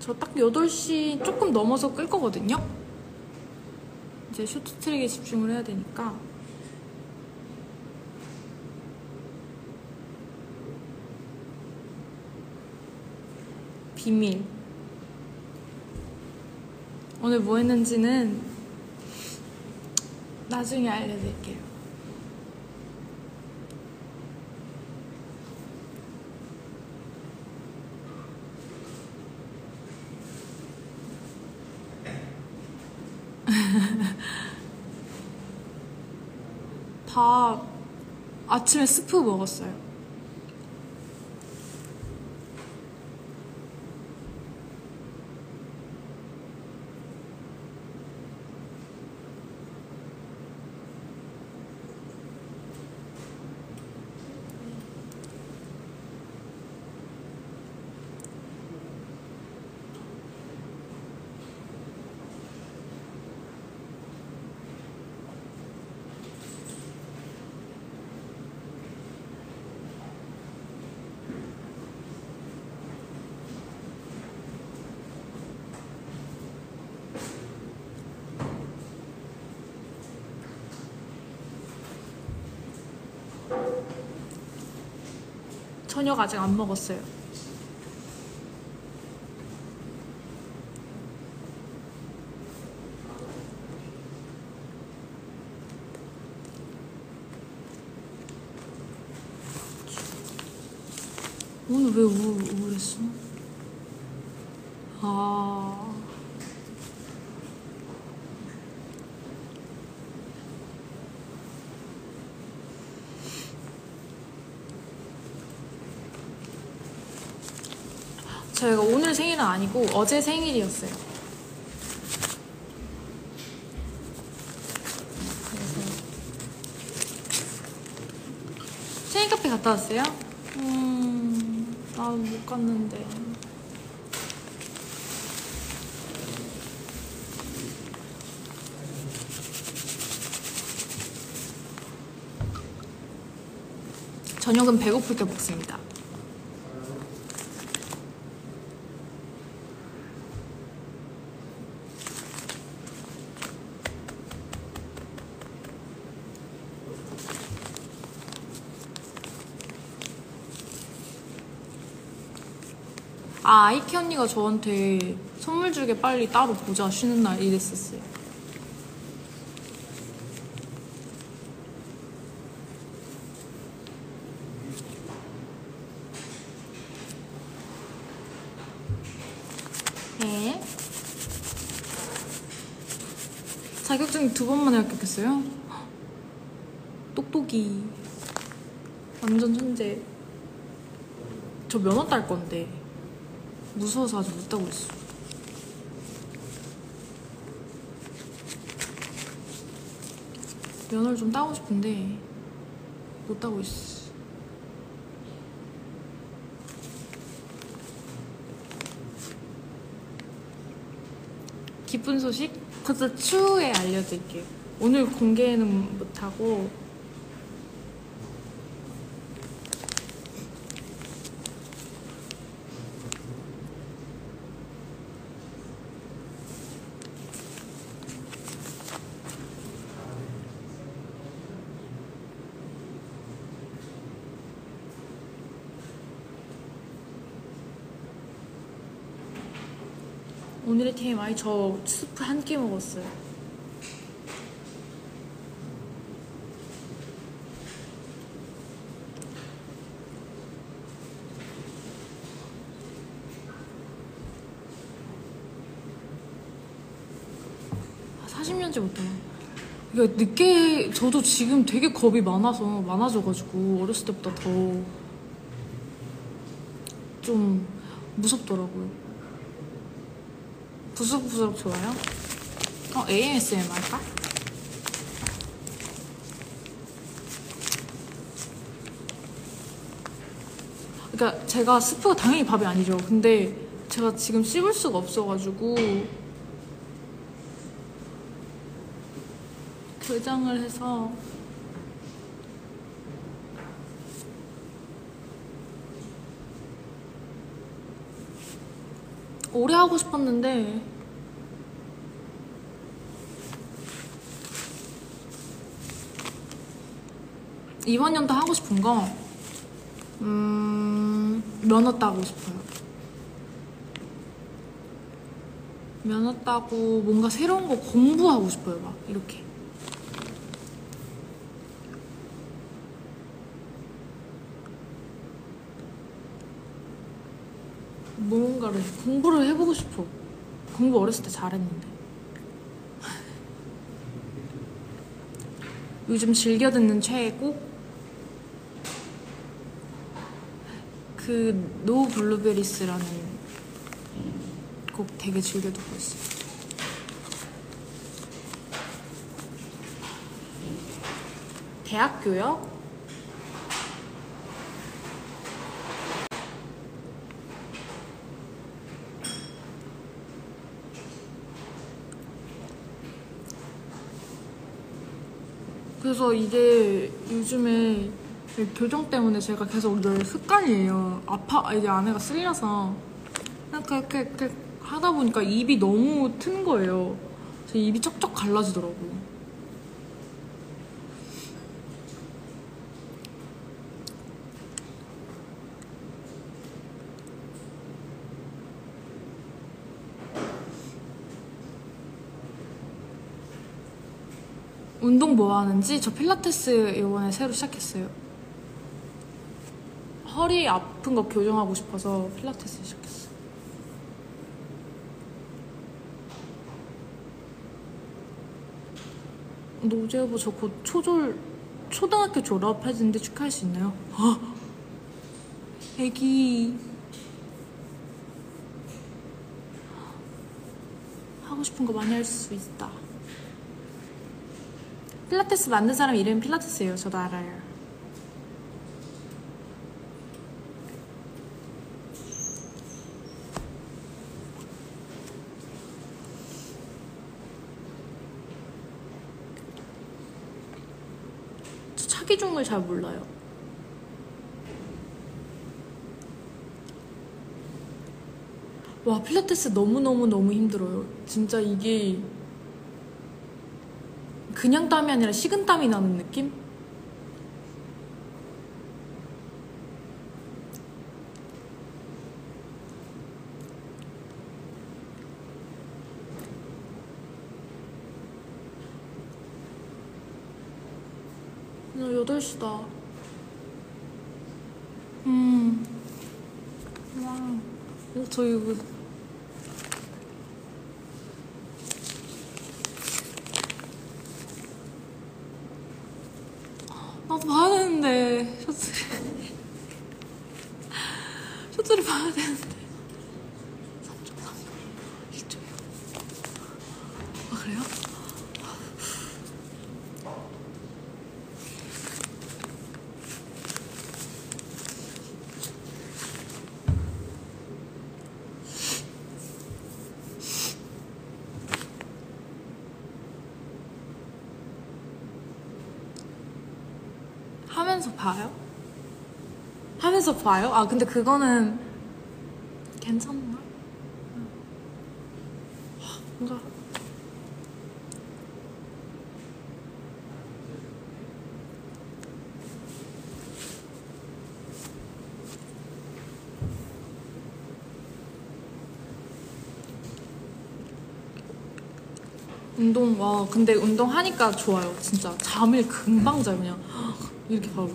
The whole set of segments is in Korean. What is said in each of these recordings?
저 딱 8시 조금 넘어서 끌 거거든요? 이제 쇼트 트랙에 집중을 해야 되니까. 비밀. 오늘 뭐 했는지는 나중에 알려드릴게요. 밥 아침에 스프 먹었어요. 저녁 아직 안 먹었어요. 오늘 왜 우울, 우울했어? 아. 저희가 오늘 생일은 아니고 어제 생일이었어요. 그래서 생일 카페 갔다 왔어요? 음, 나는 못 갔는데. 저녁은 배고플 때 먹습니다. 아, 아이키 언니가 저한테 선물 주게 빨리 따로 보자, 쉬는 날 이랬었어요. 네. 자격증 두 번만에 합격했어요? 똑똑이. 완전 천재. 저 면허 딸 건데. 무서워서 아직 못 따고 있어. 면허를 좀 따고 싶은데 못 따고 있어. 기쁜 소식? 그것도 추후에 알려드릴게요. 오늘 공개는 못하고 오늘의 TMI 저 스프 한 끼 먹었어요. 아, 40년째 못 해요. 이게 늦게 저도 지금 되게 겁이 많아서 많아져가지고 어렸을 때보다 더 좀 무섭더라고요. 부스부스럭 좋아요? 어, AMSM 할까? 그러니까 제가 스프가 당연히 밥이 아니죠. 근데 제가 지금 씹을 수가 없어가지고 교장을 해서 오래 하고 싶었는데 이번 연도 하고 싶은 거 음, 면허 따고 싶어요. 면허 따고 뭔가 새로운 거 공부하고 싶어요. 막 이렇게. 뭔가를 공부를 해보고 싶어. 공부 어렸을 때 잘했는데. 요즘 즐겨 듣는 최애곡 그 No Blueberries라는 곡 되게 즐겨 듣고 있어요. 대학교요? 그래서 이게 요즘에 이 교정 때문에 제가 계속 늘 습관이에요. 아파, 이제 안에가 쓸려서. 그렇게, 그렇게 하다 보니까 입이 너무 튼 거예요. 제 입이 쩍쩍 갈라지더라고요. 운동 뭐 하는지 저 필라테스 이번에 새로 시작했어요. 허리 아픈 거 교정하고 싶어서 필라테스 시작했어. 노제 여보 저곧 초졸 초등학교 졸업했는데 축하할 수 있나요? 아, 애기 하고 싶은 거 많이 할 수 있다. 필라테스 만든 사람 이름이 필라테스예요. 저도 알아요. 저 차기종을 잘 몰라요. 와 필라테스 너무 너무 너무 힘들어요. 진짜 이게 그냥 땀이 아니라 식은 땀이 나는 느낌? 나 8시다. 음. 와. 어, 저 이거. 나도 봐야 되는데, 셔츠를. 셔츠를 봐야 되는데. 3초, 3초. 1초요. 아, 그래요? 하면서 봐요? 하면서 봐요? 아, 근데 그거는 괜찮나? 하, 뭔가. 운동, 와, 근데 운동하니까 좋아요. 진짜. 잠을 금방 자요, 그냥. 이렇게 바로.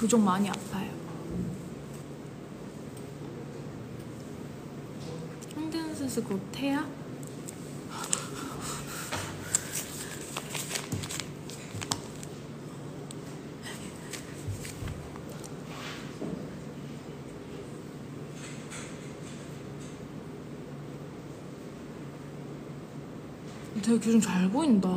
교정 많이 아파요. 홍대현 선수 곧 태야? 되게 교정 잘 보인다.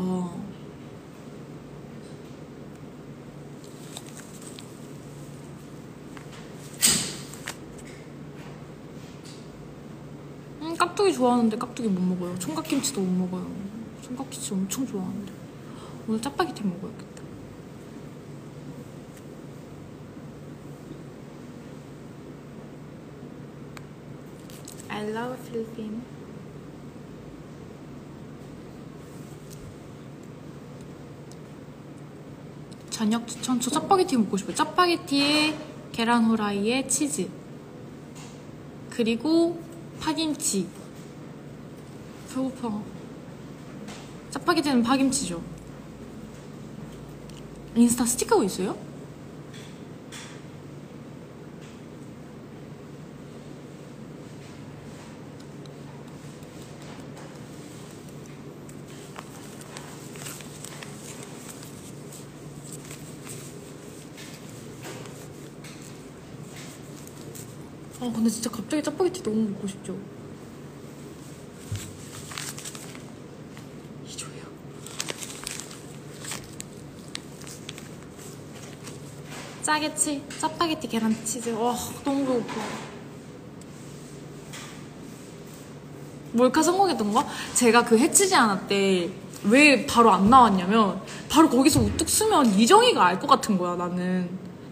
깍두기 좋아하는데 깍두기 못 먹어요. 총각김치도 못 먹어요. 총각김치 엄청 좋아하는데. 오늘 짜파게티 먹어야겠다. I l o v 필리핀. 저녁 추천. 저 짜파게티 먹고 싶어요. 짜파게티에 계란 후라이에 치즈. 그리고 파김치. 배고파. 짜파게티는 파김치죠. 인스타 스티커가 있어요? 아 근데 진짜 갑자기 짜파게티 너무 먹고 싶죠? 짜게치, 짜파게티 계란 치즈. 와 너무 배고파. 몰카 성공했던 거? 제가 그 해치지 않았 때왜 바로 안 나왔냐면 바로 거기서 우뚝 쓰면 이정희가 알 것 같은 거야 나는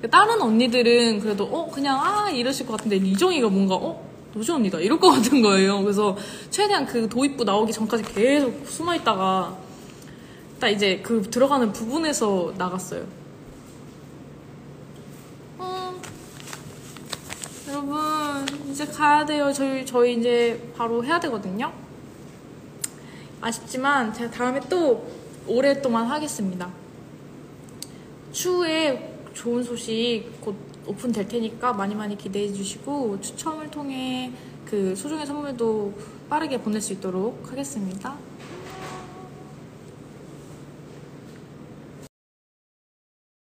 다른 언니들은 그래도 어 그냥 아 이러실 것 같은데 이정희가 뭔가 어 노지 언니다 이럴 것 같은 거예요 그래서 최대한 그 도입부 나오기 전까지 계속 숨어 있다가 딱 이제 그 들어가는 부분에서 나갔어요 음, 여러분 이제 가야 돼요. 저희 저희 이제 바로 해야 되거든요. 아쉽지만 제가 다음에 또 오랫동안 하겠습니다. 추후에 좋은 소식 곧 오픈될 테니까 많이 많이 기대해 주시고 추첨을 통해 그 소중한 선물도 빠르게 보낼 수 있도록 하겠습니다.